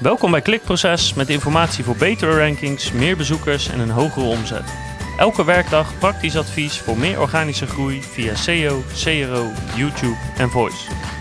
Welkom bij Klikproces met informatie voor betere rankings, meer bezoekers en een hogere omzet. Elke werkdag praktisch advies voor meer organische groei via SEO, CRO, YouTube en Voice.